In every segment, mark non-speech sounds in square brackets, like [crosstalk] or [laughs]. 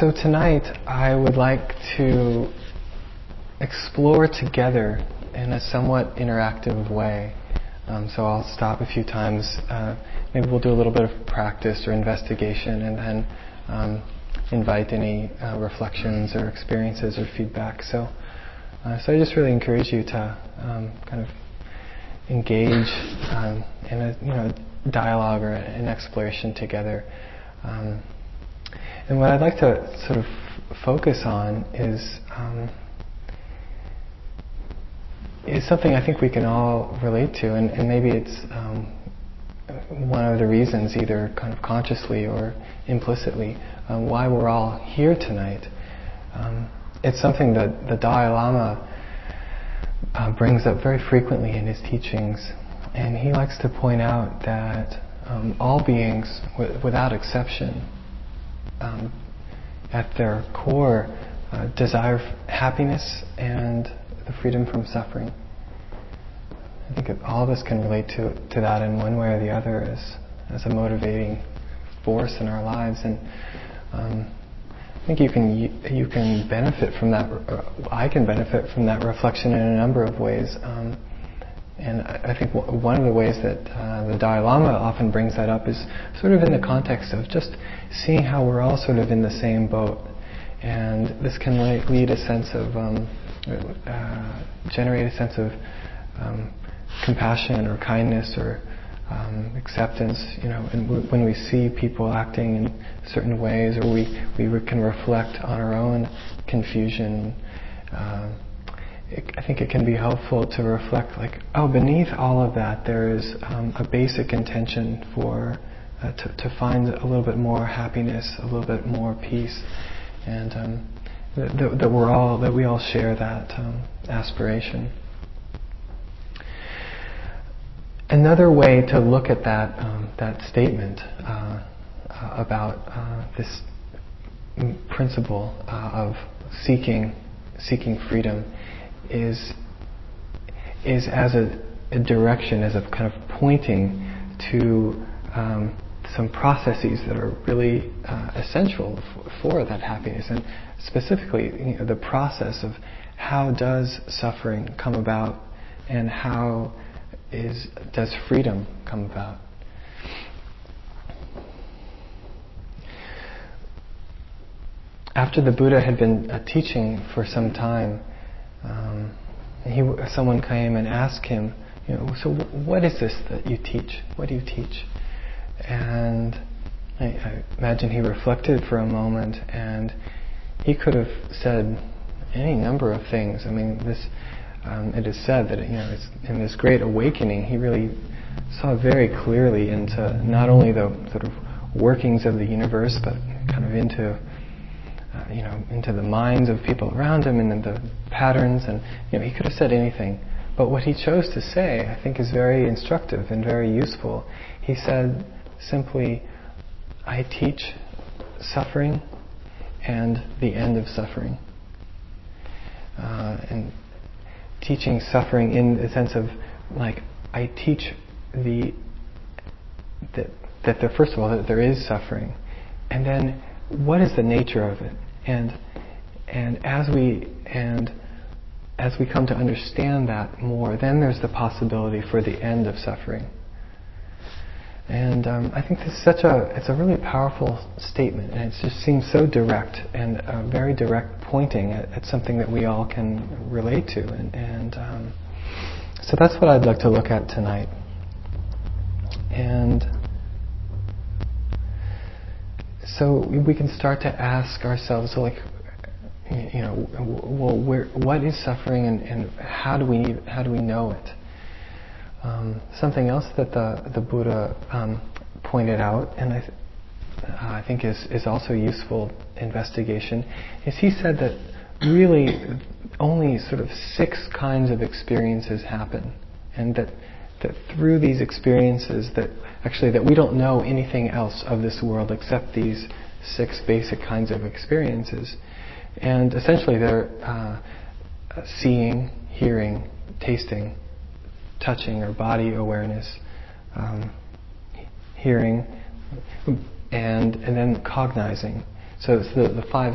So tonight I would like to explore together in a somewhat interactive way. Um, so I'll stop a few times. Uh, maybe we'll do a little bit of practice or investigation and then um, invite any uh, reflections or experiences or feedback. So, uh, so I just really encourage you to um, kind of engage um, in a you know dialogue or an exploration together. And what I'd like to sort of focus on is um, is something I think we can all relate to, and, and maybe it's um, one of the reasons, either kind of consciously or implicitly, um, why we're all here tonight. Um, it's something that the Dalai Lama uh, brings up very frequently in his teachings, and he likes to point out that um, all beings, w- without exception, um, at their core, uh, desire happiness and the freedom from suffering. I think all of us can relate to, to that in one way or the other as, as a motivating force in our lives. And um, I think you can you can benefit from that. I can benefit from that reflection in a number of ways. Um, and I think one of the ways that uh, the Dalai Lama often brings that up is sort of in the context of just seeing how we're all sort of in the same boat. And this can lead a sense of, um, uh, generate a sense of um, compassion or kindness or um, acceptance, you know, and w- when we see people acting in certain ways, or we, we re- can reflect on our own confusion, uh, it, I think it can be helpful to reflect, like, oh, beneath all of that, there is um, a basic intention for uh, to, to find a little bit more happiness, a little bit more peace, and um, that, that, we're all that we all share that um, aspiration. Another way to look at that um, that statement uh, uh, about uh, this principle uh, of seeking seeking freedom is is as a, a, direction, as a kind of pointing to um, some processes that are really uh, essential f- for that happiness, and specifically you know, the process of how does suffering come about, and how is does freedom come about? After the Buddha had been uh, teaching for some time, um, he, someone came and asked him, you know, so what is this that you teach? What do you teach? And I, I imagine he reflected for a moment, and he could have said any number of things. I mean, this um, it is said that you know in this great awakening, he really saw very clearly into not only the sort of workings of the universe, but kind of into uh, you know into the minds of people around him and the patterns. And you know he could have said anything, but what he chose to say, I think, is very instructive and very useful. He said simply, "I teach suffering and the end of suffering." Uh, and teaching suffering in the sense of like I teach the that that there first of all that there is suffering, and then what is the nature of it, and and as we and as we come to understand that more, then there's the possibility for the end of suffering. And um, I think this is such a it's a really powerful statement, and it just seems so direct and uh, very direct pointing at, at, something that we all can relate to. And, and um, so that's what I'd like to look at tonight. And so we can start to ask ourselves, so like, you know, well, where, what is suffering, and, and how do we how do we know it? Um, something else that the, the Buddha um, pointed out, and I, th- I think is, is also useful investigation, is he said that really only sort of six kinds of experiences happen, and that that through these experiences that actually that we don't know anything else of this world except these six basic kinds of experiences, and essentially they're uh, seeing, hearing, tasting, touching or body awareness, um, hearing, and and then cognizing. So it's the, the five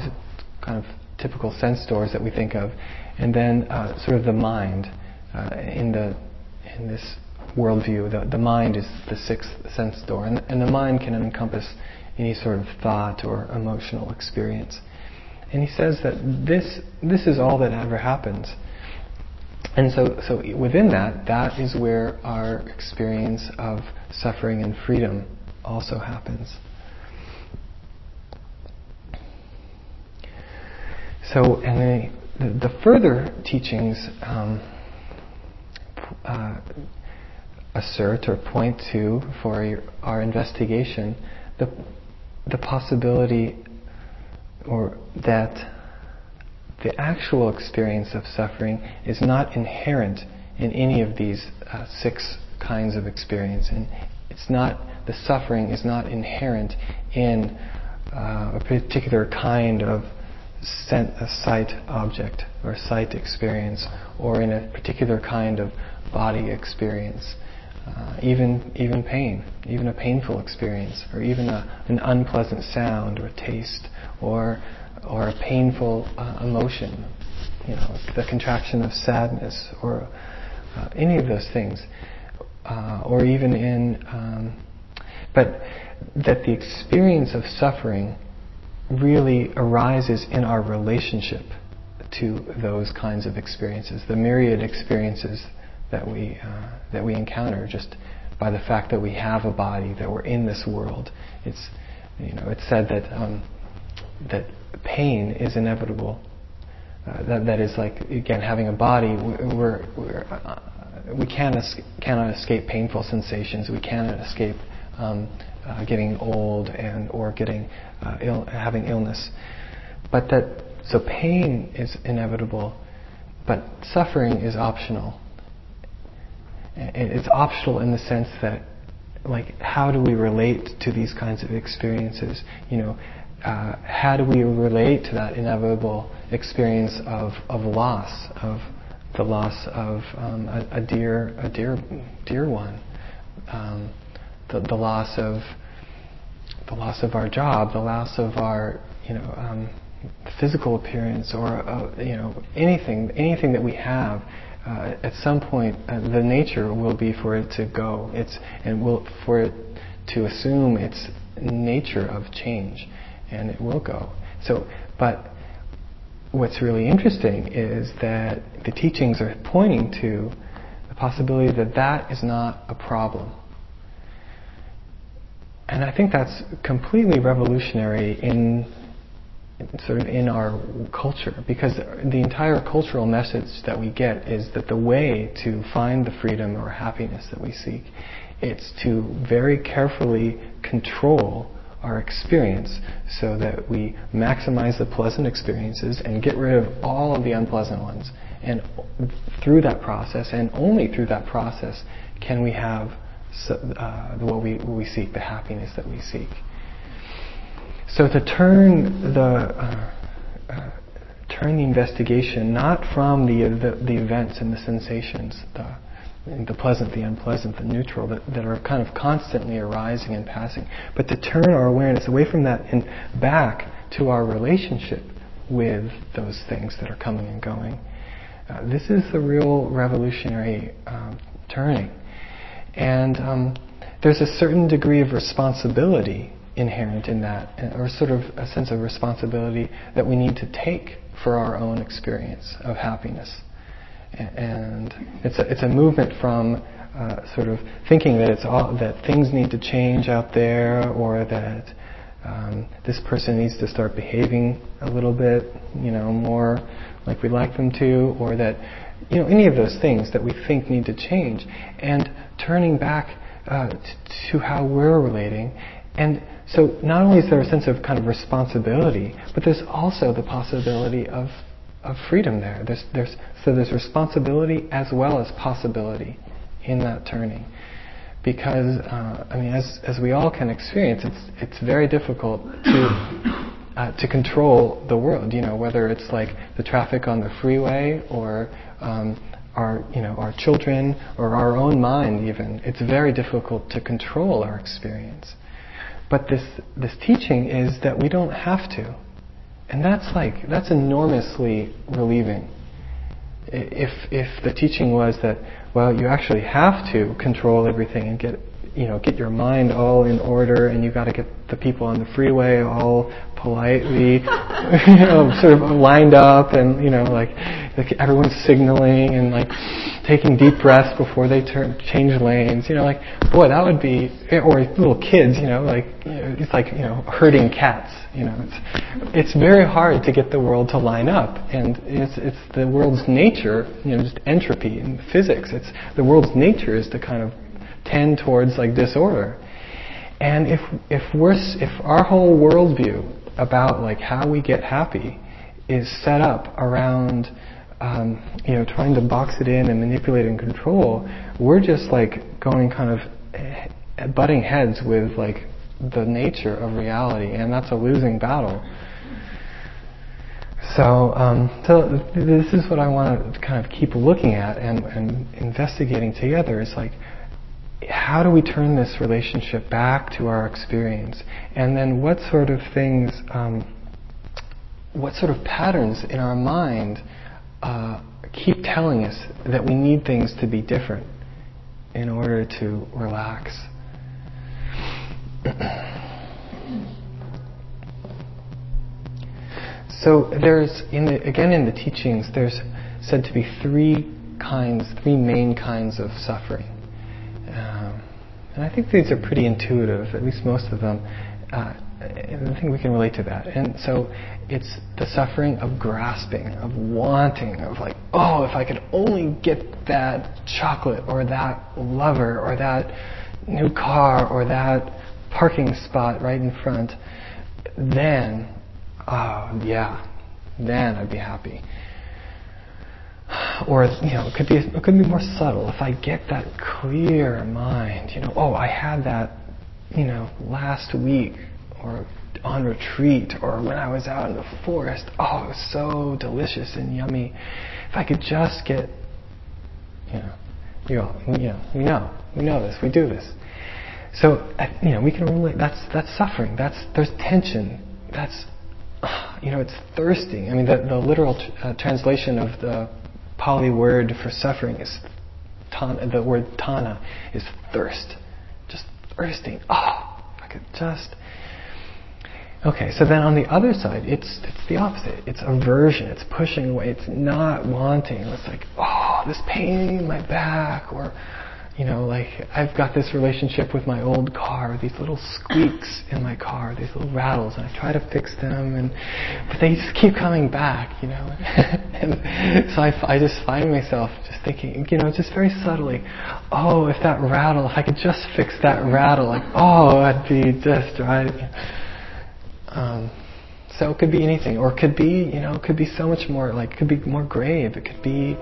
kind of typical sense doors that we think of, and then uh, sort of the mind uh, in the in this worldview. The, the mind is the sixth sense door, and, and the mind can encompass any sort of thought or emotional experience. And he says that this this is all that ever happens. And so, so within that, that is where our experience of suffering and freedom also happens. So, and the, the further teachings um, uh, assert or point to for our investigation the, the possibility or that the actual experience of suffering is not inherent in any of these uh, six kinds of experience. And it's not, the suffering is not inherent in uh, a particular kind of a sight object or sight experience or in a particular kind of body experience. Uh, even even pain, even a painful experience, or even a, an unpleasant sound or taste, or or a painful uh, emotion, you know, the contraction of sadness, or uh, any of those things, uh, or even in, um, but that the experience of suffering really arises in our relationship to those kinds of experiences, the myriad experiences that we uh, that we encounter just by the fact that we have a body, that we're in this world. It's you know it's said that um, that pain is inevitable. Uh, that that is like again having a body. We're, we're uh, we can't es- cannot escape painful sensations. We cannot escape um, uh, getting old and or getting uh, ill, having illness. But that so pain is inevitable, but suffering is optional. It's optional in the sense that, like, how do we relate to these kinds of experiences? You know, uh, how do we relate to that inevitable experience of, of loss, of the loss of um, a, a, dear, a dear, dear one, um, the, the loss of the loss of our job, the loss of our, you know, um, physical appearance, or uh, you know, anything, anything that we have. Uh, at some point, uh, the nature will be for it to go. It's and will for it to assume its nature of change and it will go. So, but what's really interesting is that the teachings are pointing to the possibility that that is not a problem. And I think that's completely revolutionary in sort of in our culture because the entire cultural message that we get is that the way to find the freedom or happiness that we seek it's to very carefully control our experience so that we maximize the pleasant experiences and get rid of all of the unpleasant ones. And through that process, and only through that process, can we have uh, what, we, what we seek, the happiness that we seek. So to turn the uh, uh, turn the investigation not from the, the, the events and the sensations, the the pleasant, the unpleasant, the neutral, that, that are kind of constantly arising and passing. But to turn our awareness away from that and back to our relationship with those things that are coming and going. Uh, this is the real revolutionary um, turning. And um, there's a certain degree of responsibility inherent in that, or sort of a sense of responsibility that we need to take for our own experience of happiness. And it's a, it's a movement from uh, sort of thinking that it's all, that things need to change out there, or that um, this person needs to start behaving a little bit, you know, more like we'd like them to, or that you know any of those things that we think need to change, and turning back uh, t- to how we're relating, and so not only is there a sense of kind of responsibility, but there's also the possibility of of freedom there. There's, there's, so there's responsibility as well as possibility in that turning. Because, uh, I mean, as, as we all can experience, it's, it's very difficult to, uh, to control the world, you know, whether it's like the traffic on the freeway or um, our, you know, our children or our own mind even. It's very difficult to control our experience. But this, this teaching is that we don't have to. And that's like, that's enormously relieving. If, if the teaching was that, well, you actually have to control everything and get you know, get your mind all in order, and you got to get the people on the freeway all politely, [laughs] you know, sort of lined up, and you know, like, like everyone's signaling and like taking deep breaths before they turn change lanes. You know, like, boy, that would be, or little kids, you know, like it's like you know, herding cats. You know, it's it's very hard to get the world to line up, and it's it's the world's nature, you know, just entropy and physics. It's the world's nature is to kind of tend towards like disorder. And if if we're if our whole worldview about like how we get happy is set up around um, you know trying to box it in and manipulate and control, we're just like going kind of eh, butting heads with like the nature of reality, and that's a losing battle. So, um, so this is what I want to kind of keep looking at and, and investigating together. Is like how do we turn this relationship back to our experience? And then what sort of things, um, what sort of patterns in our mind uh, keep telling us that we need things to be different in order to relax? [clears throat] so there's, in the, again in the teachings, there's said to be three kinds, three main kinds of suffering. And I think these are pretty intuitive, at least most of them. Uh, I think we can relate to that. And so it's the suffering of grasping, of wanting, of like, oh, if I could only get that chocolate or that lover or that new car or that parking spot right in front, then, oh, yeah, then I'd be happy or you know, it could be it could be more subtle. If I get that clear mind, you know, oh, I had that, you know, last week or on retreat or when I was out in the forest. Oh, it was so delicious and yummy. If I could just get, you know, you all, you know, we know, we know this, we do this. So, you know, we can relate. That's that's suffering. That's there's tension. That's you know, it's thirsting. I mean, the, the literal t- uh, translation of the Pali word for suffering is tanha, the word tanha is thirst. Just thirsting. Oh, I could just. Okay, so then on the other side, it's it's the opposite. It's aversion. It's pushing away. It's not wanting. It's like, oh, this pain in my back, or you know, like I've got this relationship with my old car, these little squeaks [clears throat] in my car, these little rattles, and I try to fix them, and but they just keep coming back, you know. [laughs] and so I, I just find myself just thinking, you know, just very subtly, oh, if that rattle, if I could just fix that rattle, like, oh, I'd be just right. Um, so it could be anything, or it could be, you know, it could be so much more, like, it could be more grave. It could be,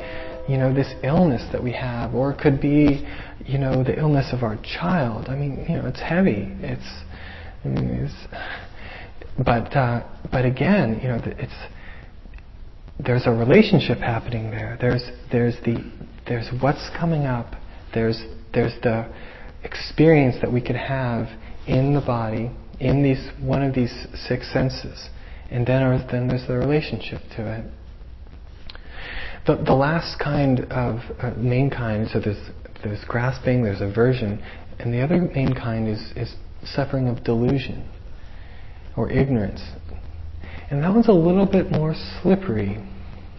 you know, this illness that we have, or it could be, you know, the illness of our child. I mean, you know, it's heavy. It's, I mean, it's, but uh, but again, you know, it's there's a relationship happening there. There's there's the there's what's coming up. There's there's the experience that we could have in the body in these one of these six senses, and then then there's the relationship to it. The, the last kind of uh, main kind, so there's there's grasping, there's aversion, and the other main kind is, is suffering of delusion or ignorance. And that one's a little bit more slippery.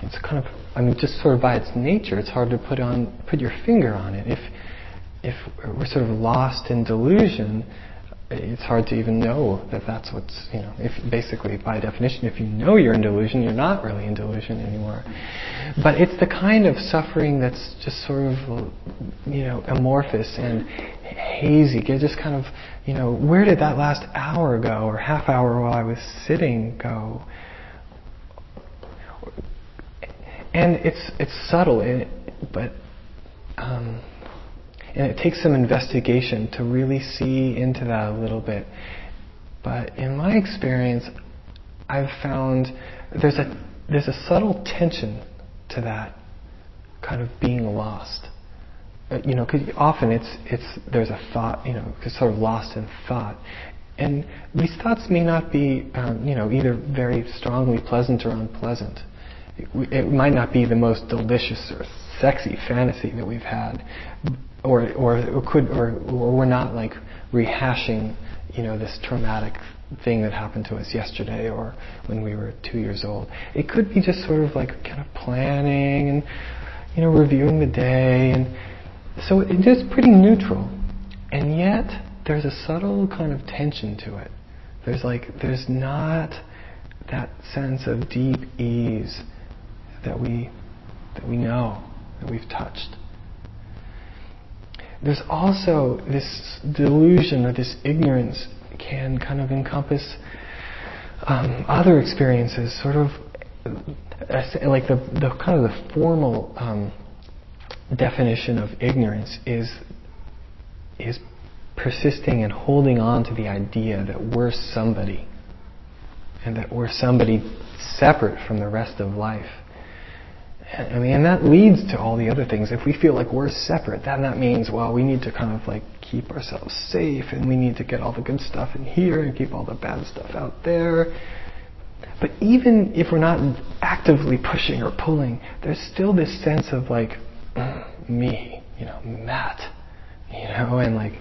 It's kind of, I mean, just sort of by its nature, it's hard to put on, put your finger on it. If, if we're sort of lost in delusion, it's hard to even know that that's what's, you know, if basically by definition, if you know you're in delusion, you're not really in delusion anymore. But it's the kind of suffering that's just sort of, you know, amorphous and hazy. It just kind of, you know, where did that last hour go or half hour while I was sitting go? And it's it's subtle, but um, and it takes some investigation to really see into that a little bit. But in my experience, I've found there's a there's a subtle tension to that kind of being lost. Uh, you know, because often it's it's there's a thought, you know, sort of lost in thought, And these thoughts may not be, um, you know, either very strongly pleasant or unpleasant. It, it, might not be the most delicious or sexy fantasy that we've had, or or, or could or, or we're not like rehashing, you know, this traumatic thing that happened to us yesterday or when we were two years old. It could be just sort of like kind of planning and you know reviewing the day and so it is pretty neutral. And yet there's a subtle kind of tension to it. There's like there's not that sense of deep ease that we that we know that we've touched. There's also this delusion or this ignorance can kind of encompass um, other experiences, sort of like the, the kind of the formal um, definition of ignorance is is persisting and holding on to the idea that we're somebody and that we're somebody separate from the rest of life. I mean, and that leads to all the other things. If we feel like we're separate, then that means, well, we need to kind of like keep ourselves safe and we need to get all the good stuff in here and keep all the bad stuff out there. But even if we're not actively pushing or pulling, there's still this sense of like, [clears throat] me, you know, Matt, you know, and like,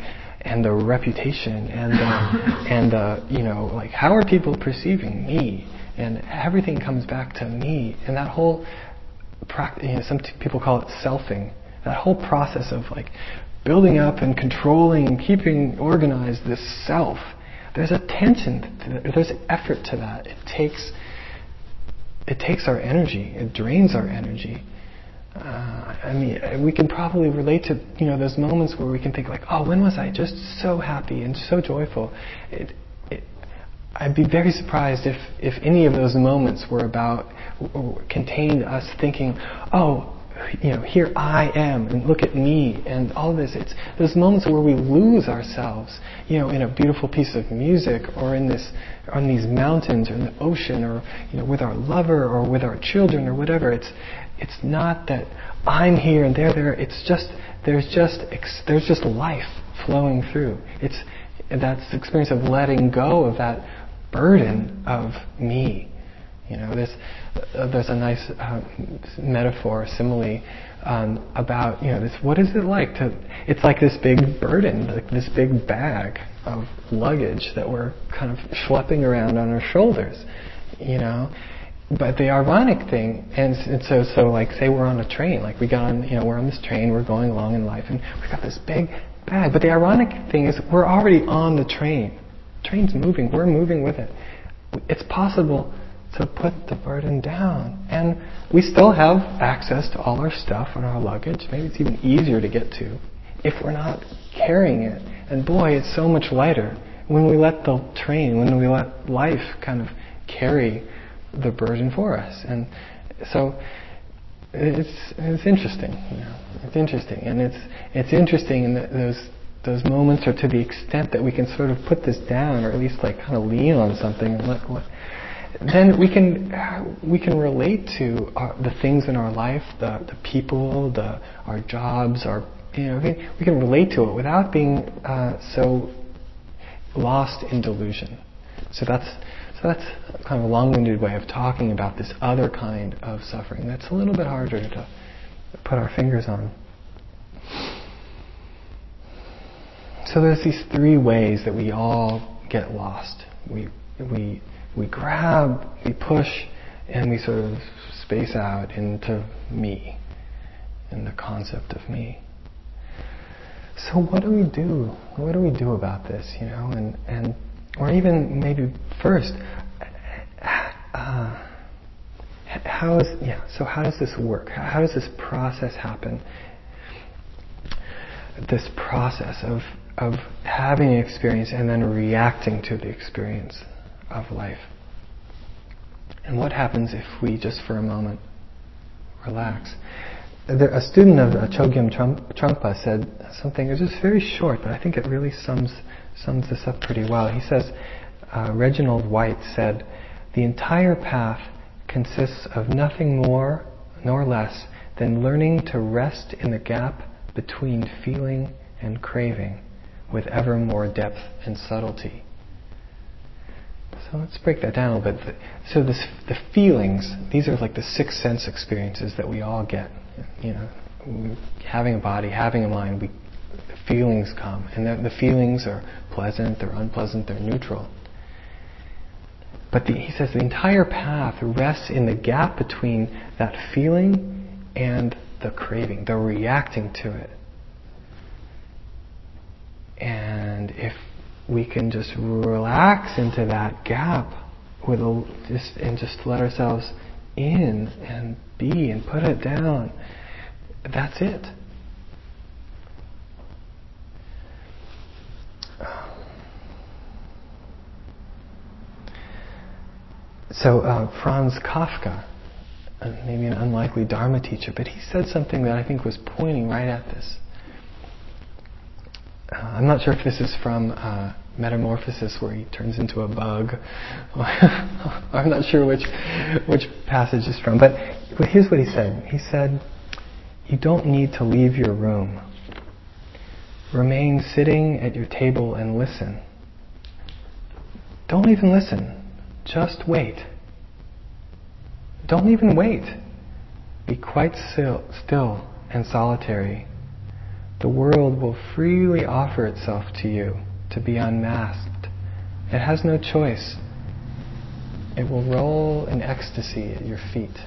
and the reputation and uh, [laughs] and uh, you know like how are people perceiving me and everything comes back to me and that whole some people call it selfing. That whole process of like building up and controlling and keeping organized this self there's a tension there's effort to that. It takes it takes our energy. It drains our energy. Uh, I mean, we can probably relate to you know those moments where we can think like, oh, when was I just so happy and so joyful? It, I'd be very surprised if if any of those moments were about or contained us thinking, oh, you know, here I am, and look at me, and all this. It's those moments where we lose ourselves, you know, in a beautiful piece of music, or in this, on these mountains, or in the ocean, or you know, with our lover, or with our children, or whatever. It's it's not that I'm here and they're there. It's just there's just there's just life flowing through. It's that's the experience of letting go of that burden of me. You know, there's uh, there's a nice uh, metaphor, simile um, about you know this. What is it like to? It's like this big burden, like this big bag of luggage that we're kind of schlepping around on our shoulders. You know, but the ironic thing, and, and, so so like say we're on a train, like we got on, you know, we're on this train, we're going along in life, and we've got this big bag. But the ironic thing is we're already on the train. Train's moving, we're moving with it. It's possible to put the burden down, and we still have access to all our stuff and our luggage. Maybe it's even easier to get to if we're not carrying it. And boy, it's so much lighter when we let the train, when we let life kind of carry the burden for us. And so it's it's interesting. You know, it's interesting, and it's it's interesting in the, those those moments, or to the extent that we can sort of put this down, or at least like kind of lean on something and then we can we can relate to our, the things in our life, the the people, the our jobs, our you know we, we can relate to it without being uh, so lost in delusion. So that's so that's kind of a long-winded way of talking about this other kind of suffering that's a little bit harder to put our fingers on. So there's these three ways that we all get lost. We we we grab, we push, and we sort of space out into me, and the concept of me. So what do we do? What do we do about this? You know, and and or even maybe first, uh, how is yeah? So how does this work? How does this process happen? This process of of having an experience and then reacting to the experience of life. And what happens if we just for a moment relax? There, a student of uh, Chogyam Trungpa said something. It was just very short, but I think it really sums sums this up pretty well. He says, uh, Reginald White said, the entire path consists of nothing more nor less than learning to rest in the gap between feeling and craving with ever more depth and subtlety. So let's break that down a little bit. So this, the feelings, these are like the six sense experiences that we all get. You know, having a body, having a mind, we, the feelings come, and the, the feelings are pleasant, they're unpleasant, they're neutral. But the, he says the entire path rests in the gap between that feeling and the craving, the reacting to it. And if we can just relax into that gap with a, just and just let ourselves in and be and put it down, that's it. So uh, Franz Kafka, uh, maybe an unlikely Dharma teacher, but he said something that I think was pointing right at this. Uh, I'm not sure if this is from uh, Metamorphosis, where he turns into a bug. [laughs] I'm not sure which which passage is from, but here's what he said. He said, "You don't need to leave your room. Remain sitting at your table and listen. Don't even listen. Just wait. Don't even wait. Be quite still, still and solitary. The world will freely offer itself to you to be unmasked. It has no choice. It will roll in ecstasy at your feet.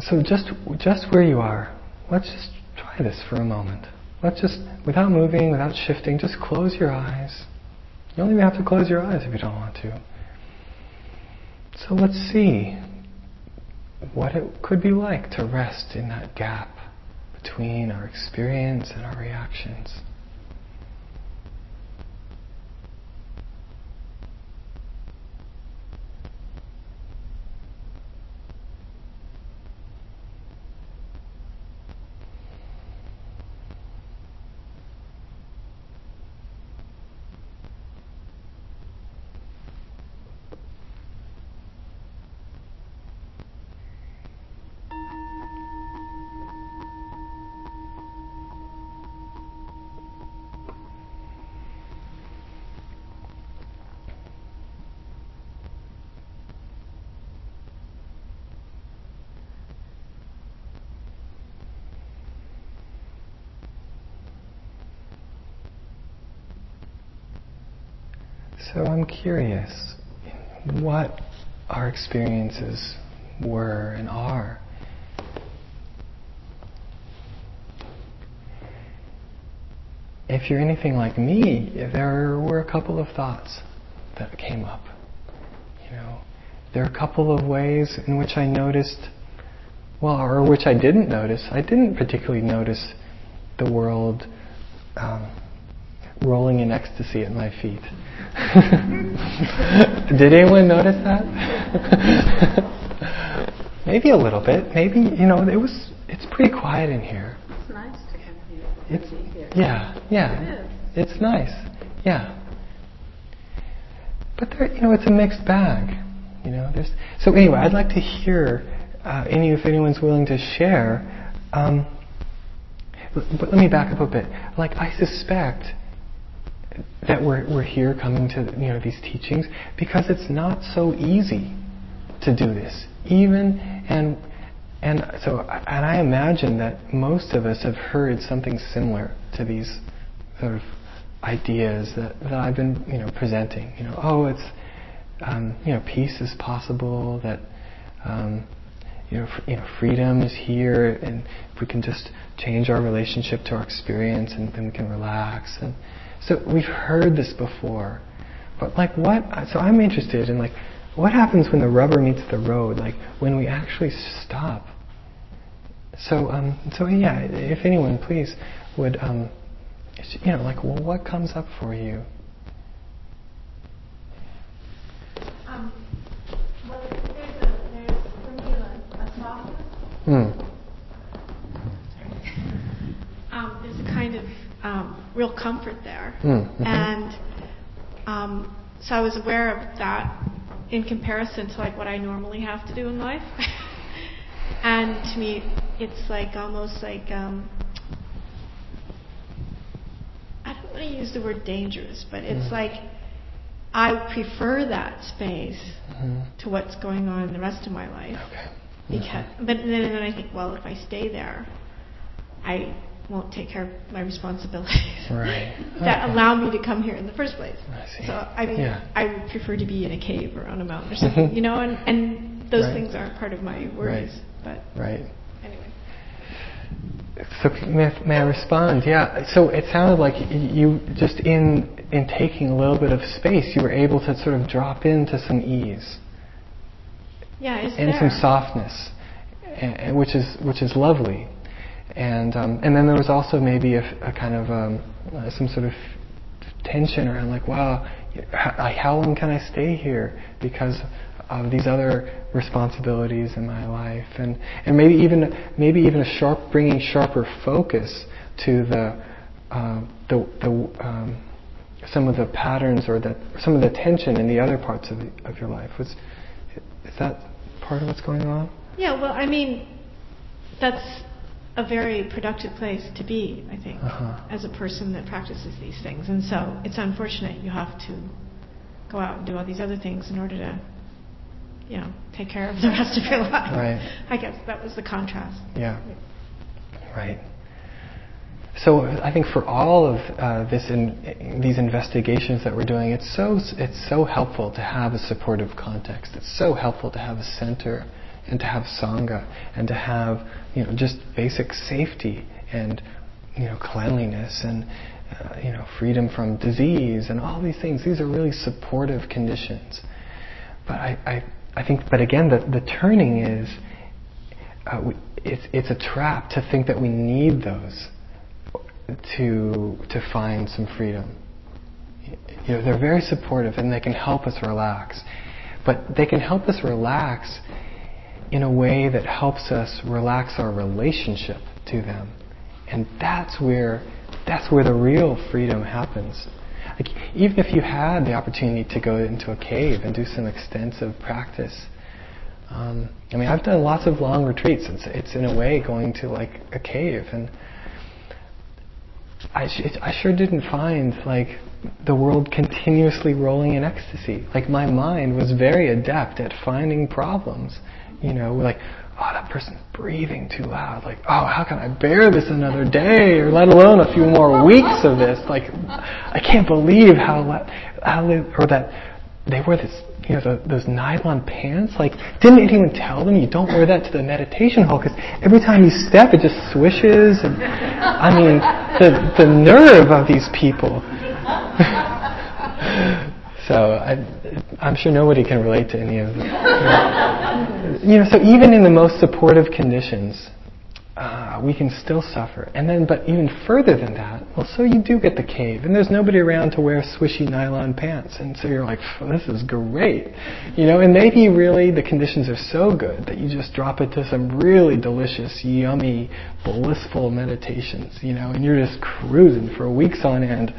So just just where you are, let's just try this for a moment. Let's just, without moving, without shifting, just close your eyes. You don't even have to close your eyes if you don't want to. So let's see what it could be like to rest in that gap between our experience and our reactions. So I'm curious what our experiences were and are. If you're anything like me, there were a couple of thoughts that came up. You know, there are a couple of ways in which I noticed, well, or which I didn't notice. I didn't particularly notice the world um, rolling in ecstasy at my feet. [laughs] Did anyone notice that? [laughs] Maybe a little bit. Maybe you know it was. It's pretty quiet in here. It's nice to come here. It's yeah, yeah. It. It's nice. Yeah. But there, you know, it's a mixed bag. You know, there's. So anyway, I'd like to hear uh, any if anyone's willing to share. Um, but let me back up a bit. Like I suspect that we're, we're here coming to you know these teachings because it's not so easy to do this. Even and and so and I imagine that most of us have heard something similar to these sort of ideas that, that I've been you know presenting. You know oh it's um, you know peace is possible that um, you know, you know freedom is here and if we can just change our relationship to our experience and then we can relax and so we've heard this before, but like what? So I'm interested in like what happens when the rubber meets the road, like when we actually stop. So um, so yeah, if anyone please would um, you know like well, what comes up for you? Um, well, there's a, there's for me a, a softness. Hmm. Um, there's a kind of um, real comfort there. Mm-hmm. And um, so I was aware of that in comparison to like what I normally have to do in life. [laughs] and to me, it's like almost like um, I don't, want to use the word dangerous, but it's mm. like I prefer that space mm-hmm. to what's going on in the rest of my life. Okay. Because, mm-hmm. but then, then I think, well, if I stay there, I won't take care of my responsibilities right. [laughs] that okay. allow me to come here in the first place. I so I mean, yeah. I would prefer to be in a cave or on a mountain or something, [laughs] you know, and and those right. things aren't part of my worries. Right. But right. Anyway. So may I, may I respond? Yeah. So it sounded like you just in in taking a little bit of space, you were able to sort of drop into some ease. Yeah, and there. some softness, which is which is lovely. And um, and then there was also maybe a, a kind of um, uh, some sort of tension around like, wow, how, how long can I stay here because of these other responsibilities in my life, and and maybe even maybe even a sharp bringing sharper focus to the uh, the the um, some of the patterns or that some of the tension in the other parts of the, of your life. Was is that part of what's going on? Yeah. Well, I mean, that's a very productive place to be, I think, uh-huh. as a person that practices these things. And so it's unfortunate you have to go out and do all these other things in order to, you know, take care of the [laughs] rest of your life. Right. I guess that was the contrast. Yeah. Right. So I think for all of uh, this in, these investigations that we're doing, it's so it's so helpful to have a supportive context. It's so helpful to have a center and to have sangha and to have you know just basic safety and you know cleanliness and uh, you know freedom from disease and all these things. These are really supportive conditions. But I I, I think but again the the turning is uh, we, it's it's a trap to think that we need those to to find some freedom. You know, they're very supportive and they can help us relax. But they can help us relax in a way that helps us relax our relationship to them. And that's where that's where the real freedom happens. Like even if you had the opportunity to go into a cave and do some extensive practice, um, I mean, I've done lots of long retreats. It's, it's in a way going to like a cave, and I, I sure didn't find like the world continuously rolling in ecstasy. Like my mind was very adept at finding problems. You know, like, oh, that person's breathing too loud. Like, oh, how can I bear this another day, or let alone a few more weeks of this? Like, I can't believe how, how or that they wear this you know, the, those nylon pants. Like, didn't anyone tell them you don't wear that to the meditation hall? Because every time you step, it just swishes. And I mean, the the nerve of these people. [laughs] so I, I'm sure nobody can relate to any of this. you know, so even in the most supportive conditions, uh, we can still suffer. And then, but even further than that, well, so you do get the cave, and there's nobody around to wear swishy nylon pants, and so you're like, this is great, you know. And maybe really the conditions are so good that you just drop into some really delicious, yummy, blissful meditations, you know, and you're just cruising for weeks on end.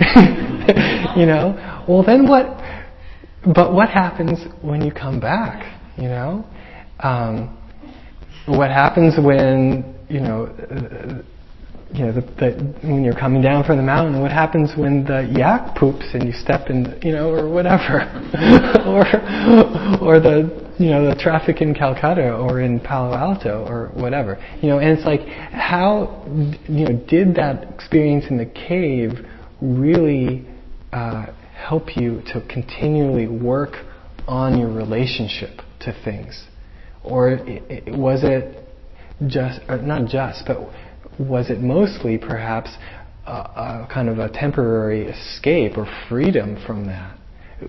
[laughs] you know, well then what? But what happens when you come back? You know. Um, what happens when you know uh, you know the, the, when you're coming down from the mountain what happens when the yak poops and you step in you know or whatever [laughs] or or the you know the traffic in Calcutta or in Palo Alto or whatever you know and it's like how you know did that experience in the cave really uh, help you to continually work on your relationship to things or was it just, not just, but was it mostly perhaps a, a kind of a temporary escape or freedom from that?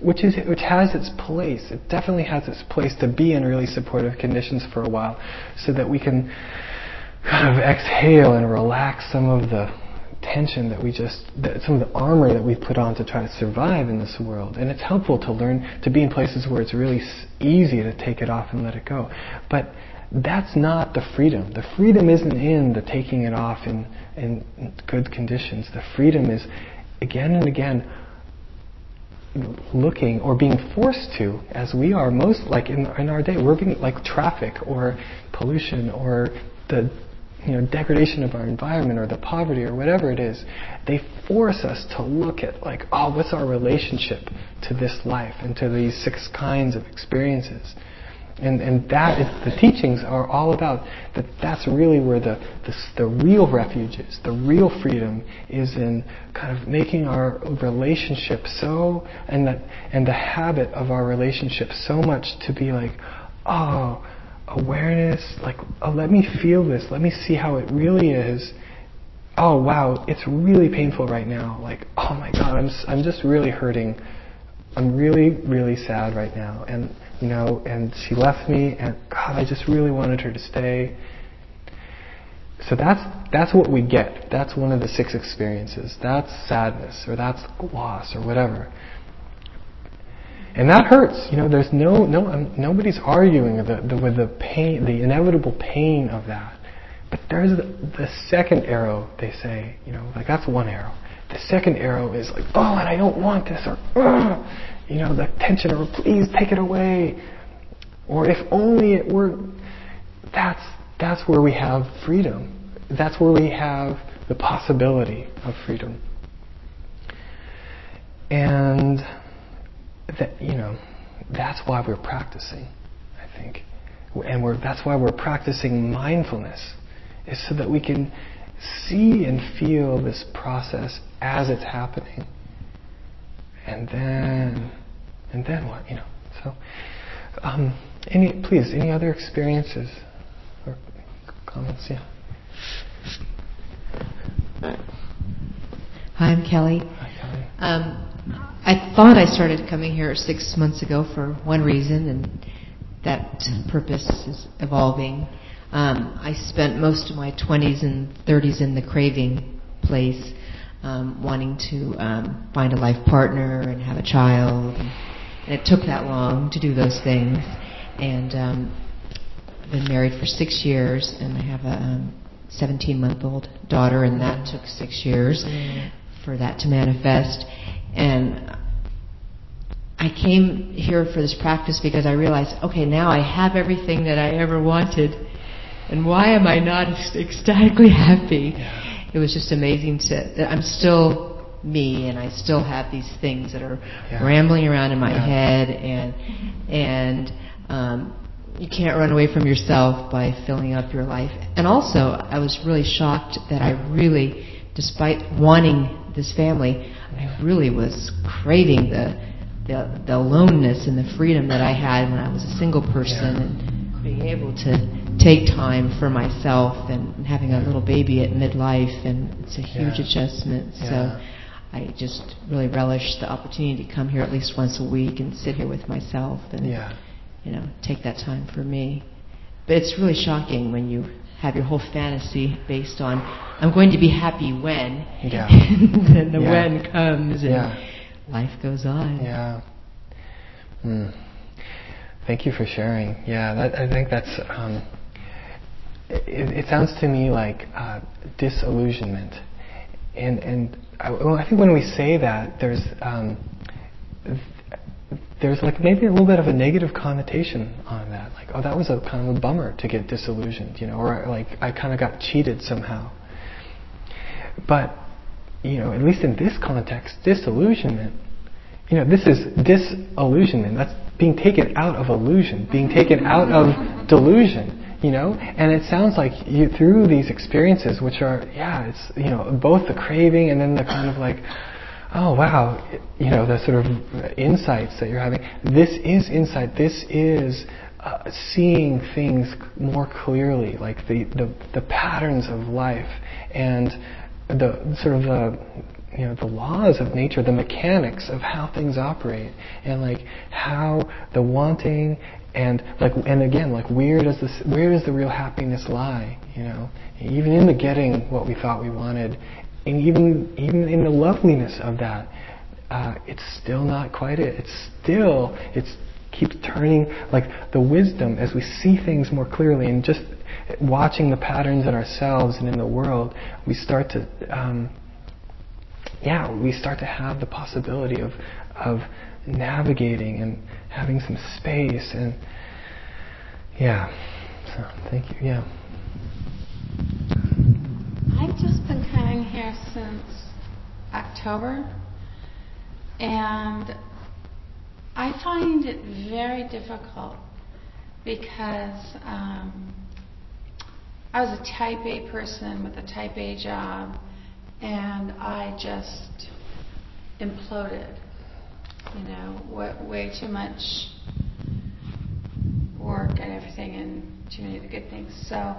Which, is, which has its place. It definitely has its place to be in really supportive conditions for a while so that we can kind of exhale and relax some of the tension that we just, that some of the armor that we put on to try to survive in this world. And it's helpful to learn to be in places where it's really easy to take it off and let it go. But that's not the freedom. The freedom isn't in the taking it off in, in good conditions. The freedom is again and again looking or being forced to, as we are most like in, in our day, we're being like traffic or pollution or the you know, degradation of our environment or the poverty or whatever it is, they force us to look at like, oh, what's our relationship to this life and to these six kinds of experiences. And, and that is, the teachings are all about that that's really where the, the, the real refuge is. The real freedom is in kind of making our relationship so, and the, and the habit of our relationship so much to be like, oh, awareness, like, oh, let me feel this, let me see how it really is. Oh, wow, it's really painful right now. Like, oh my God, I'm, I'm just really hurting. I'm really, really sad right now. And, you know, and she left me, and God, I just really wanted her to stay. So that's, that's what we get. That's one of the six experiences. That's sadness, or that's loss, or whatever. And that hurts. You know, there's no, no, um, nobody's arguing the, the, with the pain, the inevitable pain of that. But there's the, the second arrow, they say, you know, like that's one arrow. The second arrow is like, oh, and I don't want this, or, you know, the tension, or please take it away. Or if only it were, that's, that's where we have freedom. That's where we have the possibility of freedom. And that you know that's why we're practicing i think and we're, that's why we're practicing mindfulness is so that we can see and feel this process as it's happening and then and then what you know so um, any please any other experiences or comments yeah Hi, I'm Kelly. Hi, Kelly. Um, I thought I started coming here six months ago for one reason, and that purpose is evolving. Um, I spent most of my 20s and 30s in the craving place, um, wanting to um, find a life partner and have a child. And, and it took that long to do those things. And um, I've been married for six years, and I have a 17 month old daughter, and that took six years for that to manifest. And I came here for this practice because I realized, okay, now I have everything that I ever wanted, and why am I not ecstatically [laughs] happy? Yeah. It was just amazing to that I'm still me, and I still have these things that are Yeah. rambling around in my Yeah. head, and and um, you can't run away from yourself by filling up your life. And also, I was really shocked that I really, despite wanting this family, I really was craving the, the the aloneness and the freedom that I had when I was a single person and being able to take time for myself and having a little baby at midlife and it's a huge Yeah. adjustment. Yeah. So I just really relish the opportunity to come here at least once a week and sit here with myself and yeah you know take that time for me. But it's really shocking when you have your whole fantasy based on I'm going to be happy when, Yeah. and [laughs] then the Yeah. when comes and Yeah. life goes on. Yeah. Hmm. Thank you for sharing. Yeah, that, I think that's. Um, it, it sounds to me like uh, disillusionment, and and I, well, I think when we say that, there's um, there's like maybe a little bit of a negative connotation on that. Like, oh, that was a kind of a bummer to get disillusioned, you know, or like I kind of got cheated somehow. But you know, at least in this context, disillusionment, you know, this is disillusionment. That's being taken out of illusion, being taken out of delusion, you know? And it sounds like you, through these experiences, which are, yeah, it's, you know, both the craving and then the kind of like, oh wow, you know, the sort of insights that you're having. This is insight. This is uh, seeing things more clearly, like the, the, the patterns of life and the sort of the you know the laws of nature, the mechanics of how things operate, and like how the wanting and like and again like where does this where does the real happiness lie? You know, even in the getting what we thought we wanted, and even even in the loveliness of that, uh, it's still not quite it. It's still it's keeps turning like the wisdom as we see things more clearly and just watching the patterns in ourselves and in the world, we start to, um, yeah, we start to have the possibility of, of navigating and having some space and, yeah. So, thank you. Yeah. Since October, and I find it very difficult because um, I was a type A person with a type A job, and I just imploded. You know, what, way too much work and everything, and too many of the good things. So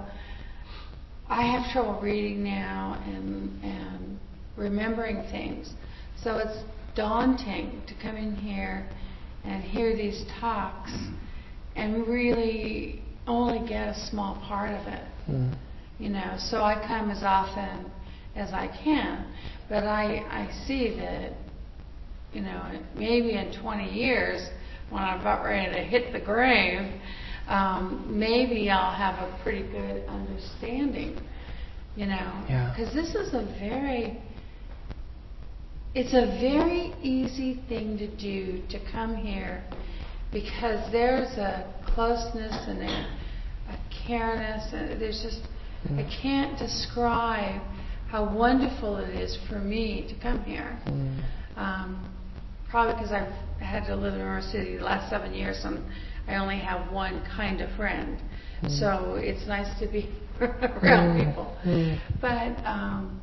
I have trouble reading now and and remembering things. So it's daunting to come in here and hear these talks and really only get a small part of it. Mm. You know, so I come as often as I can, but I I see that you know maybe in 20 years when I'm about ready to hit the grave, um, maybe I'll have a pretty good understanding. You know, because yeah. this is a very it's a very easy thing to do to come here because there's a closeness and a, a careness and there's just mm. I can't describe how wonderful it is for me to come here. Mm. Um, probably because I've had to live in River City the last seven years and I only have one kind of friend. Mm. So it's nice to be [laughs] around mm. people. Mm. But um,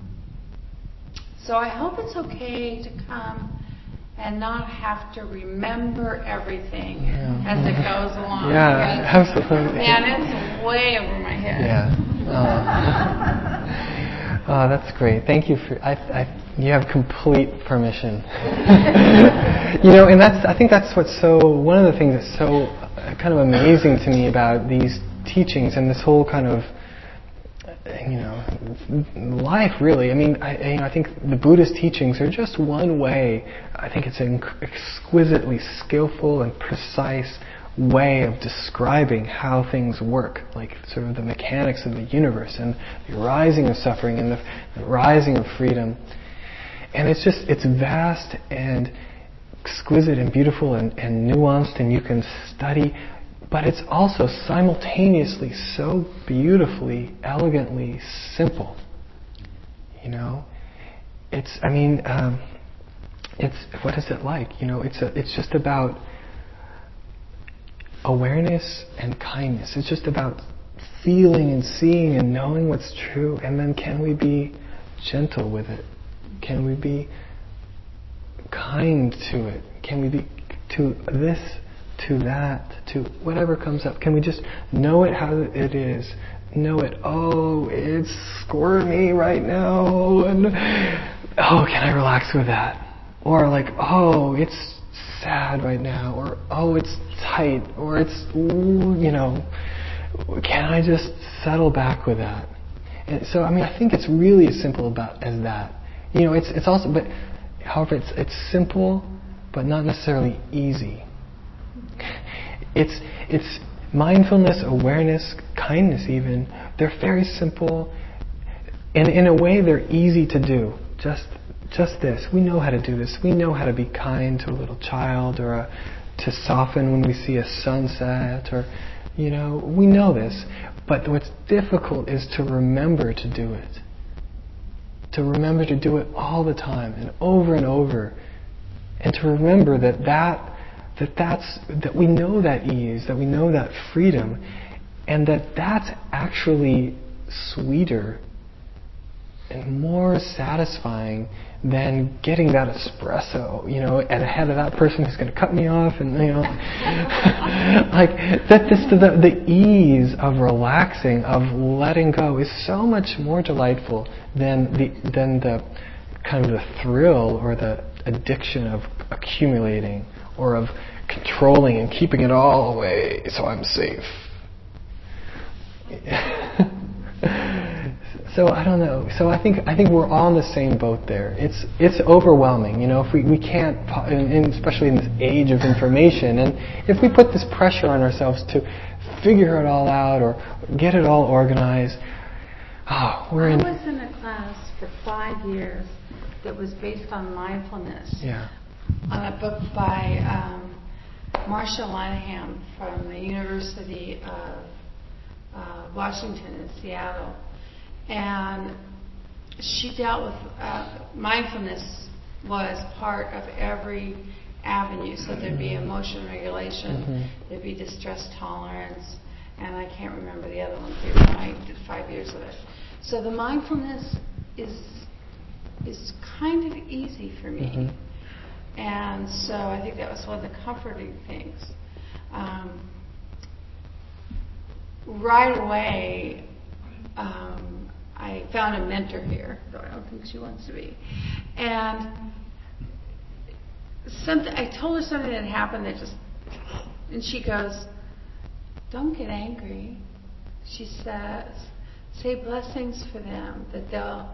so I hope it's okay to come and not have to remember everything yeah. as it goes along. Yeah, [laughs] absolutely. And it's way over my head. Yeah. Oh. [laughs] oh, that's great. Thank you for. I, I, you have complete permission. you know, and that's. I think that's what's so. One of the things that's so kind of amazing to me about these teachings and this whole kind of you know, life really. I mean, I, you know, I think the Buddhist teachings are just one way. I think it's an exquisitely skillful and precise way of describing how things work, like sort of the mechanics of the universe and the rising of suffering and the, the rising of freedom. And it's just, it's vast and exquisite and beautiful and, and nuanced, and you can study but it's also simultaneously so beautifully, elegantly simple. You know, it's. I mean, um, it's. What is it like? You know, it's a. It's just about awareness and kindness. It's just about feeling and seeing and knowing what's true, and then can we be gentle with it? Can we be kind to it? Can we be to this to that, to whatever comes up. Can we just know it how it is? Know it. Oh, it's squirmy right now, and oh, can I relax with that? Or like, oh, it's sad right now, or oh, it's tight, or it's you know, can I just settle back with that? And so, I mean, I think it's really as simple about as that. You know, it's it's also, but however, it's it's simple, but not necessarily easy. It's, it's mindfulness, awareness, kindness even. They're very simple. And in a way, they're easy to do. Just, just this. We know how to do this. We know how to be kind to a little child or a, to soften when we see a sunset or, you know, we know this. But what's difficult is to remember to do it. To remember to do it all the time and over and over. And to remember that that that that's that we know that ease, that we know that freedom, and that that's actually sweeter and more satisfying than getting that espresso, you know, and ahead of that person who's going to cut me off, and you know, [laughs] like that. This the the ease of relaxing, of letting go, is so much more delightful than the than the kind of the thrill or the addiction of accumulating or of controlling and keeping it all away so I'm safe. [laughs] so I don't know. So I think I think we're all in the same boat there. It's it's overwhelming. You know, if we, we can't, and especially in this age of information, and if we put this pressure on ourselves to figure it all out or get it all organized, oh, we're in. I was in a class for five years that was based on mindfulness. Yeah. On a book by um, Marsha Linehan from the University of uh, Washington in Seattle. And she dealt with uh, mindfulness was part of every avenue. So there'd be emotion regulation, mm-hmm. there'd be distress tolerance, and I can't remember the other one. I did five years of it. So the mindfulness is is kind of easy for me. Mm-hmm. And so I think that was one of the comforting things. Um, right away, um, I found a mentor here, though I don't think she wants to be. And something I told her something that happened that just and she goes, Don't get angry. She says, Say blessings for them that they'll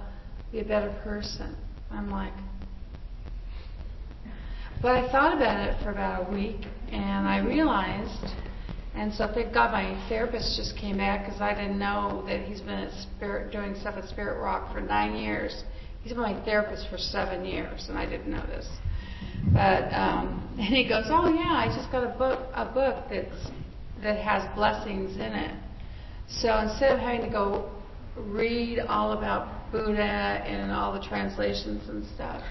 be a better person. I'm like But I thought about it for about a week and I realized and so thank God my therapist just came back because I didn't know that he's been at Spirit doing stuff at Spirit Rock for nine years. He's been my therapist for seven years, and I didn't know this. But um, [laughs] and he goes, "Oh yeah, I just got a book a book that's that has blessings in it." So instead of having to go read all about Buddha and all the translations and stuff,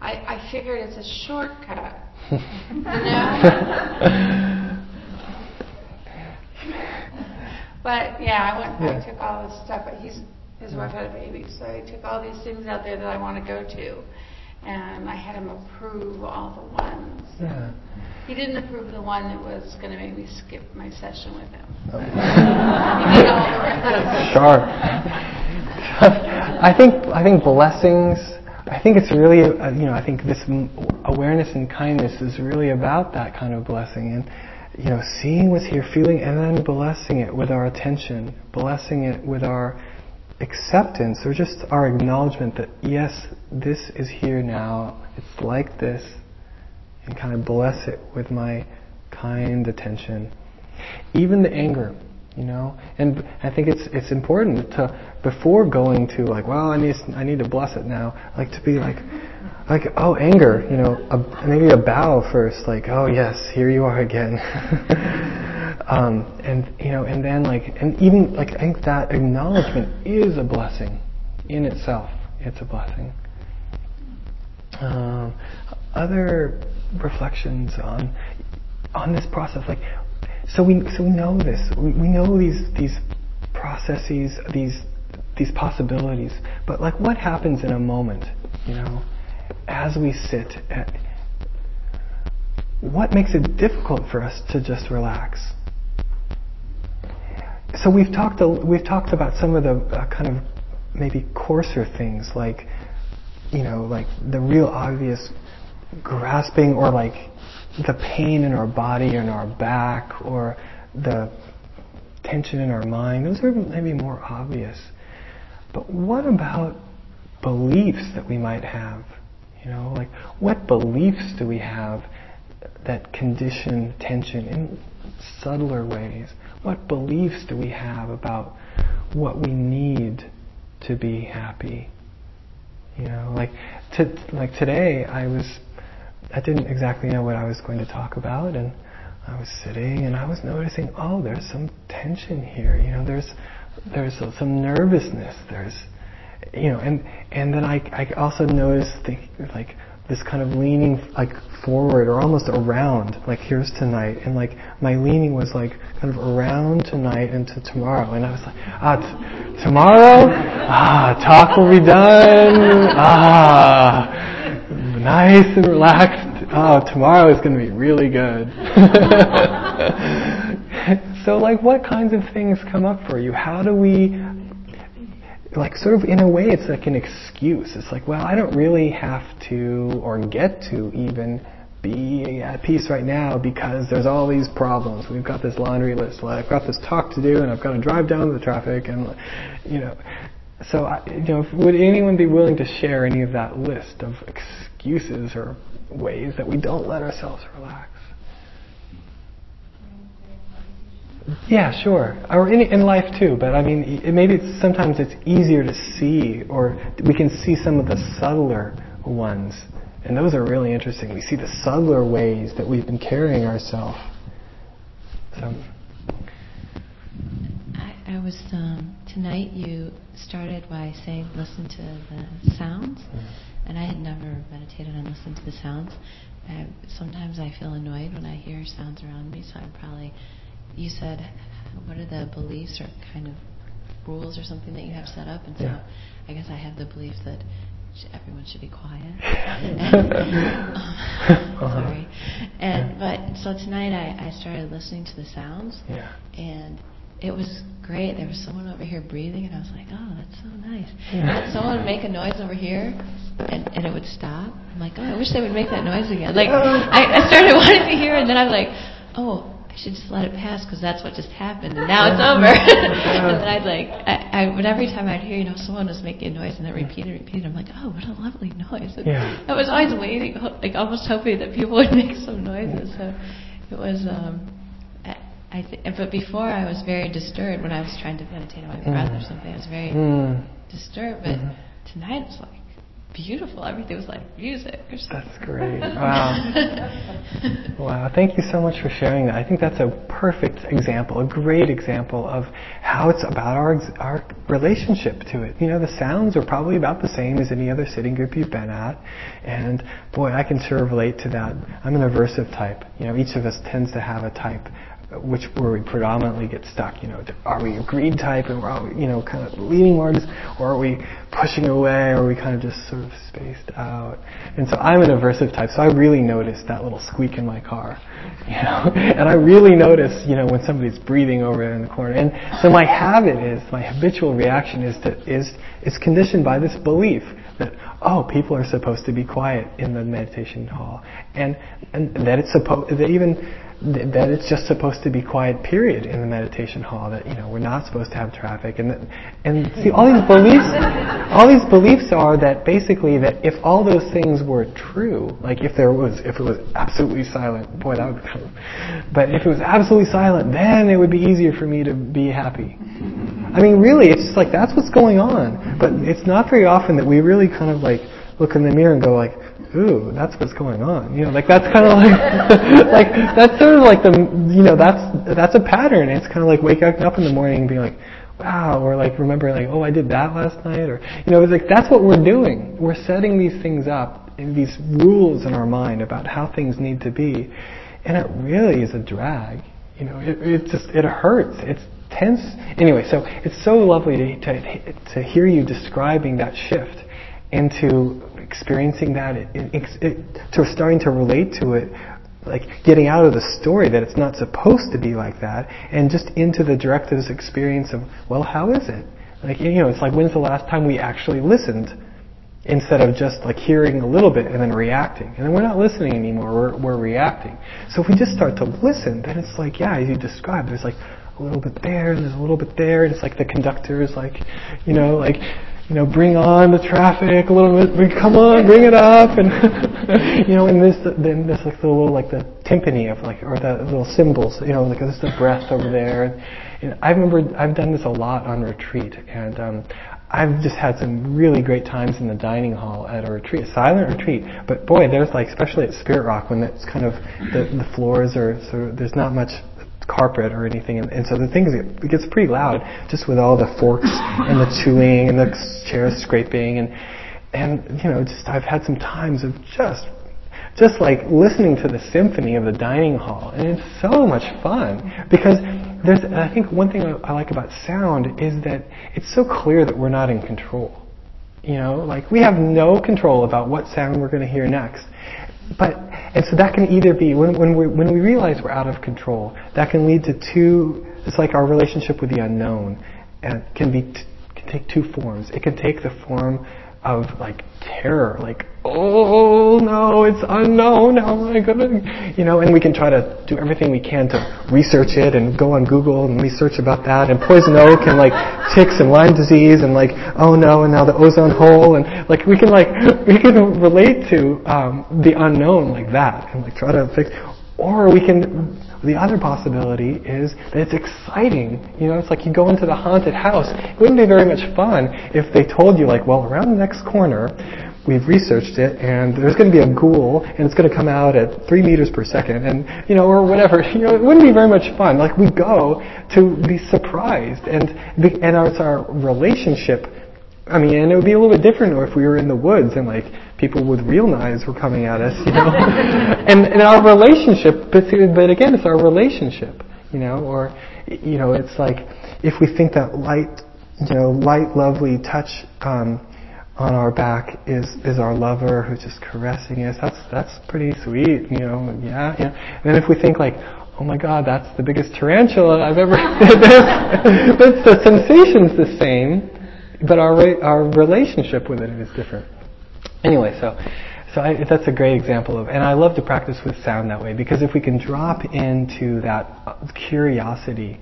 I, I figured it's a shortcut. [laughs] you know? But yeah, I went. Yeah. I took all this stuff. But he's his wife had a baby, so I took all these things out there that I want to go to, and I had him approve all the ones. Yeah. He didn't approve the one that was going to make me skip my session with him. Oh. [laughs] sure. I think I think blessings. I think it's really uh, you know I think this awareness and kindness is really about that kind of blessing and you know, seeing what's here, feeling, and then blessing it with our attention, blessing it with our acceptance, or just our acknowledgement that, yes, this is here now, it's like this, and kind of bless it with my kind attention. Even the anger, you know, and I think it's it's important to before going to like, well, I need I need to bless it now, like to be like, like oh anger you know a, maybe a bow first like oh yes here you are again. [laughs] Um, and you know and then like and even like I think that acknowledgement is a blessing in itself. It's a blessing. Um, other reflections on on this process like so we so we know this. We, we know these these processes these these possibilities. But like what happens in a moment you know as we sit, at, what makes it difficult for us to just relax? So we've talked we've talked about some of the uh, kind of maybe coarser things like you know like the real obvious grasping or like the pain in our body and our back or the tension in our mind. Those are maybe more obvious. But what about beliefs that we might have? You know, like what beliefs do we have that condition tension in subtler ways? What beliefs do we have about what we need to be happy? You know, like to, like today, I was I didn't exactly know what I was going to talk about, and I was sitting and I was noticing, oh, there's some tension here. You know, there's there's some nervousness. There's you know, and and then I I also noticed the, like this kind of leaning like forward or almost around, like here's tonight, and like my leaning was like kind of around tonight into tomorrow, and I was like, ah, t- tomorrow, ah, talk will be done, ah, nice and relaxed. Oh, tomorrow is going to be really good. [laughs] so, like, what kinds of things come up for you? How do we like sort of in a way it's like an excuse. It's like, well, I don't really have to or get to even be at peace right now because there's all these problems. We've got this laundry list. Well, I've got this talk to do, and I've got to drive down the traffic, and you know. So, I, you know, would anyone be willing to share any of that list of excuses or ways that we don't let ourselves relax? Yeah, sure. Or in, in life too, but I mean, it, maybe it's, sometimes it's easier to see, or we can see some of the subtler ones. And those are really interesting. We see the subtler ways that we've been carrying ourselves. So. I, I was um, tonight. You started by saying listen to the sounds, Mm-hmm. and I had never meditated on listening to the sounds. I, sometimes I feel annoyed when I hear sounds around me, so I'm probably. You said, what are the beliefs or kind of rules or something that you have set up? And so, Yeah. I guess I have the belief that everyone should be quiet. [laughs] [laughs] Uh-huh. Sorry. And but so tonight I, I started listening to the sounds Yeah. and it was great. There was someone over here breathing, and I was like, "Oh, that's so nice." Yeah. And someone would make a noise over here, and, and it would stop. I'm like, "Oh, I wish they would make that noise again." Like, [laughs] I, I started wanting to hear, it, and then I'm like, "Oh, I should just let it pass because that's what just happened, and [laughs] now it's over." [laughs] [laughs] and then I'd like, I, I, but every time I'd hear, you know, someone was making a noise, and then repeat it, repeat. I'm like, "Oh, what a lovely noise!" And Yeah. I was always waiting, like almost hoping that people would make some noises. So it was. um I, I th- but before I was very disturbed when I was trying to meditate on my breath or something. I was very Mm. disturbed. But tonight it's like beautiful. Everything was like music. Or. That's great. Wow. [laughs] Wow. Thank you so much for sharing that. I think that's a perfect example, a great example of how it's about our our relationship to it. You know, the sounds are probably about the same as any other sitting group you've been at, and boy, I can sure relate to that. I'm an aversive type. You know, each of us tends to have a type which where we predominantly get stuck. You know, are we a greed type and we're all, you know kind of leaning this, or are we pushing away, or are we kind of just sort of spaced out? And so I'm an aversive type, so I really notice that little squeak in my car, [laughs] you know, and I really notice, you know, when somebody's breathing over there in the corner. And so my habit is, my habitual reaction is to is is conditioned by this belief that oh, people are supposed to be quiet in the meditation hall, and and that it's supposed that even th- that it's just supposed to be quiet period in the meditation hall that you know we're not supposed to have traffic and that, and see all these beliefs all these beliefs are that basically that if all those things were true like if there was if it was absolutely silent boy that would but if it was absolutely silent then it would be easier for me to be happy. I mean really it's just like that's what's going on but it's not very often that we really kind of like look in the mirror and go like ooh, that's what's going on. You know, like that's kind of like, [laughs] like that's sort of like the, you know, that's that's a pattern. It's kind of like waking up in the morning and being like, wow, or like remembering like, oh, I did that last night, or you know, it's like that's what we're doing. We're setting these things up, these rules in our mind about how things need to be, and it really is a drag. You know, it, it just it hurts. It's tense. Anyway, so it's so lovely to to, to hear you describing that shift into experiencing that, it, it, it, to starting to relate to it, like getting out of the story that it's not supposed to be like that, and just into the directives experience of, well, how is it? Like you know, it's like when's the last time we actually listened, instead of just like hearing a little bit and then reacting, and then we're not listening anymore, we're, we're reacting. So if we just start to listen, then it's like, yeah, as you described, there's like a little bit there, and there's a little bit there, and it's like the conductor is like, you know, like you know, bring on the traffic a little bit, come on, bring it up, and [laughs] you know, and this, then there's like the little, like the timpani of like, or the little cymbals, you know, like there's the breath over there. And I remember I've done this a lot on retreat, and um, I've just had some really great times in the dining hall at a retreat, a silent retreat. But boy, there's like, especially at Spirit Rock, when it's kind of the, the floors are sort of, there's not much carpet or anything, and, and so the things it gets pretty loud just with all the forks and the chewing and the chairs scraping and and you know just I've had some times of just just like listening to the symphony of the dining hall, and it's so much fun because there's I think one thing I like about sound is that it's so clear that we're not in control. You know, like we have no control about what sound we're going to hear next. But and so that can either be when when we when we realize we're out of control, that can lead to two. It's like our relationship with the unknown, and can be t- can take two forms. It can take the form of like terror, like oh no, it's unknown. Oh How am I gonna, you know? And we can try to do everything we can to research it and go on Google and research about that and poison oak and like ticks and Lyme disease and like oh no, and now the ozone hole and like we can like we can relate to um, the unknown like that and like try to fix, or we can the other possibility is that it's exciting. You know, it's like you go into the haunted house. It wouldn't be very much fun if they told you, like, well, around the next corner, we've researched it, and there's going to be a ghoul, and it's going to come out at three meters per second, and you know, or whatever. [laughs] You know, it wouldn't be very much fun. Like we go to be surprised, and be, and it's our relationship. I mean, and it would be a little bit different if we were in the woods and like people with real knives were coming at us, you know. [laughs] and, and our relationship, but, but again, it's our relationship, you know, or you know, it's like if we think that light, you know, light, lovely touch. Um, on our back is is our lover who's just caressing us. That's that's pretty sweet, you know. Yeah, yeah. And then if we think like, oh my God, that's the biggest tarantula I've ever. [laughs] but the sensation's the same, but our our relationship with it is different. Anyway, so so I, that's a great example of, and I love to practice with sound that way because if we can drop into that curiosity,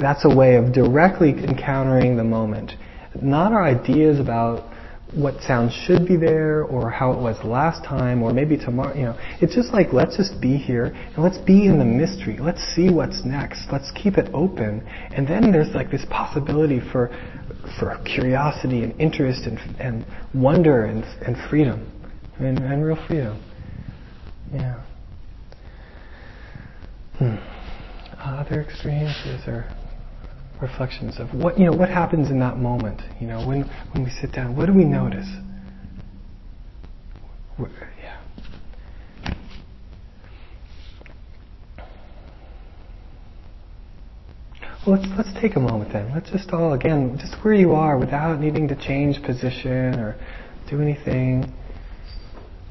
that's a way of directly encountering the moment. Not our ideas about what sound should be there or how it was last time or maybe tomorrow you know it's just like let's just be here and let's be in the mystery let's see what's next let's keep it open and then there's like this possibility for for curiosity and interest and, and wonder and, and freedom and, and real freedom yeah hmm. other experiences or reflections of what you know what happens in that moment. You know, when when we sit down, what do we notice? yeah. Let's let's take a moment then. Let's just all again, just where you are, without needing to change position or do anything.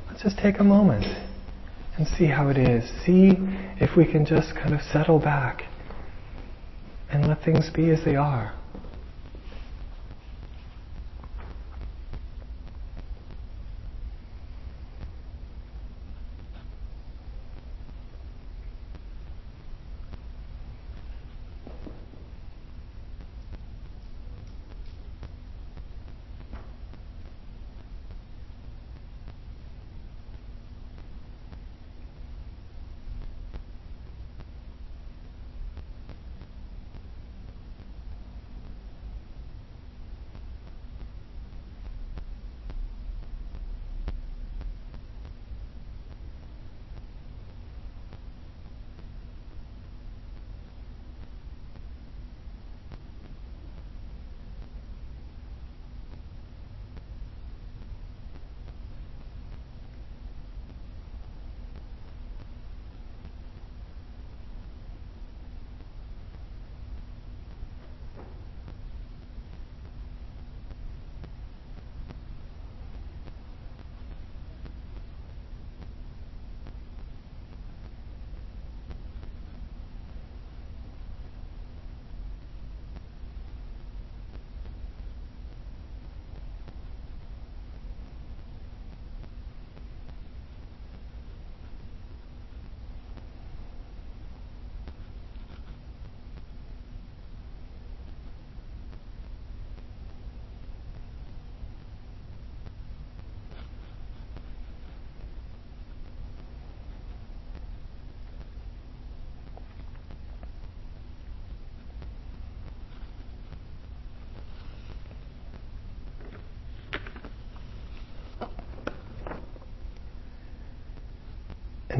Let's just take a moment and see how it is. See if we can just kind of settle back and let things be as they are.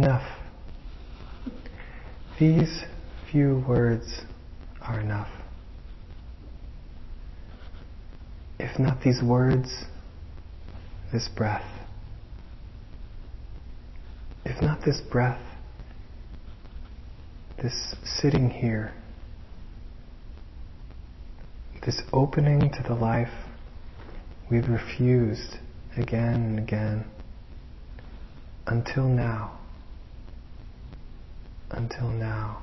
Enough. These few words are enough. If not these words, this breath. If not this breath, this sitting here, this opening to the life we've refused again and again until now until now.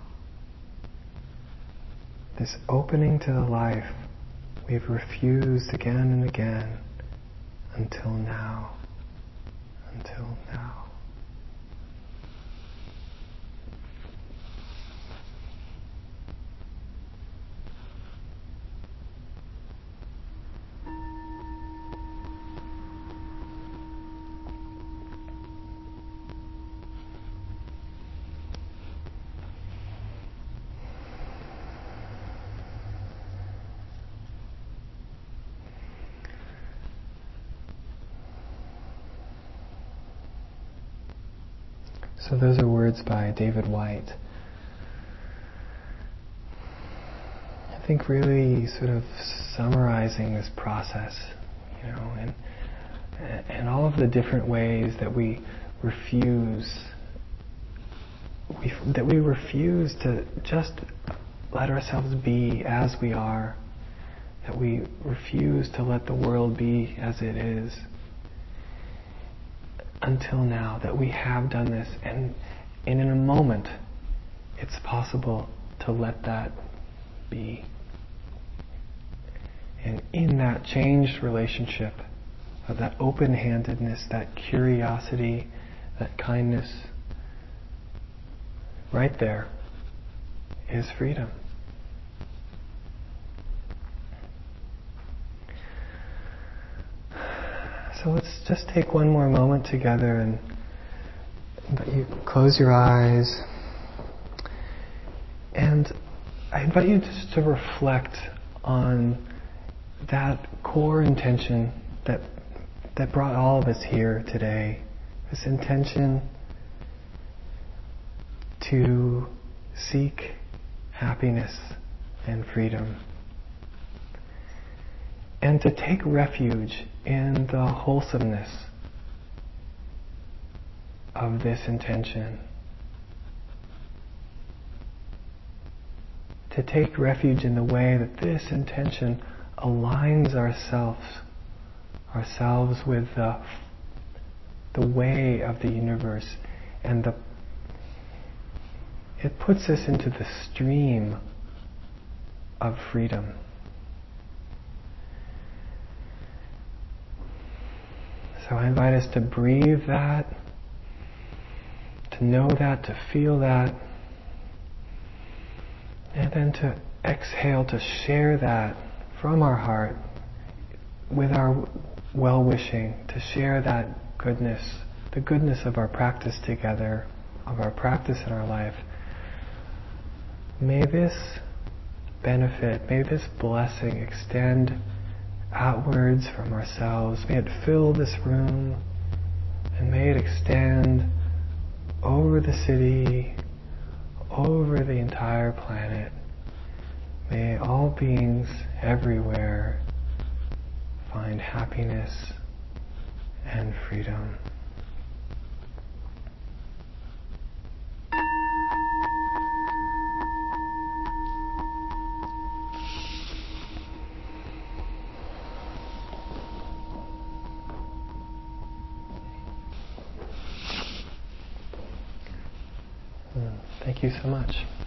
This opening to the life we've refused again and again until now, until now. So those are words by David Whyte. I think really sort of summarizing this process, you know, and and all of the different ways that we refuse we, that we refuse to just let ourselves be as we are, that we refuse to let the world be as it is until now, that we have done this, and, and in a moment, it's possible to let that be. And in that changed relationship, of that open handedness, that curiosity, that kindness, right there is freedom. So let's just take one more moment together and you close your eyes. And I invite you just to reflect on that core intention that that brought all of us here today. This intention to seek happiness and freedom and to take refuge in the wholesomeness of this intention. To take refuge in the way that this intention aligns ourselves, ourselves with the, the way of the universe and the it puts us into the stream of freedom. So I invite us to breathe that, to know that, to feel that, and then to exhale, to share that from our heart with our well wishing, to share that goodness, the goodness of our practice together, of our practice in our life. May this benefit, may this blessing extend outwards from ourselves. May it fill this room and may it extend over the city, over the entire planet. May all beings everywhere find happiness and freedom. Much.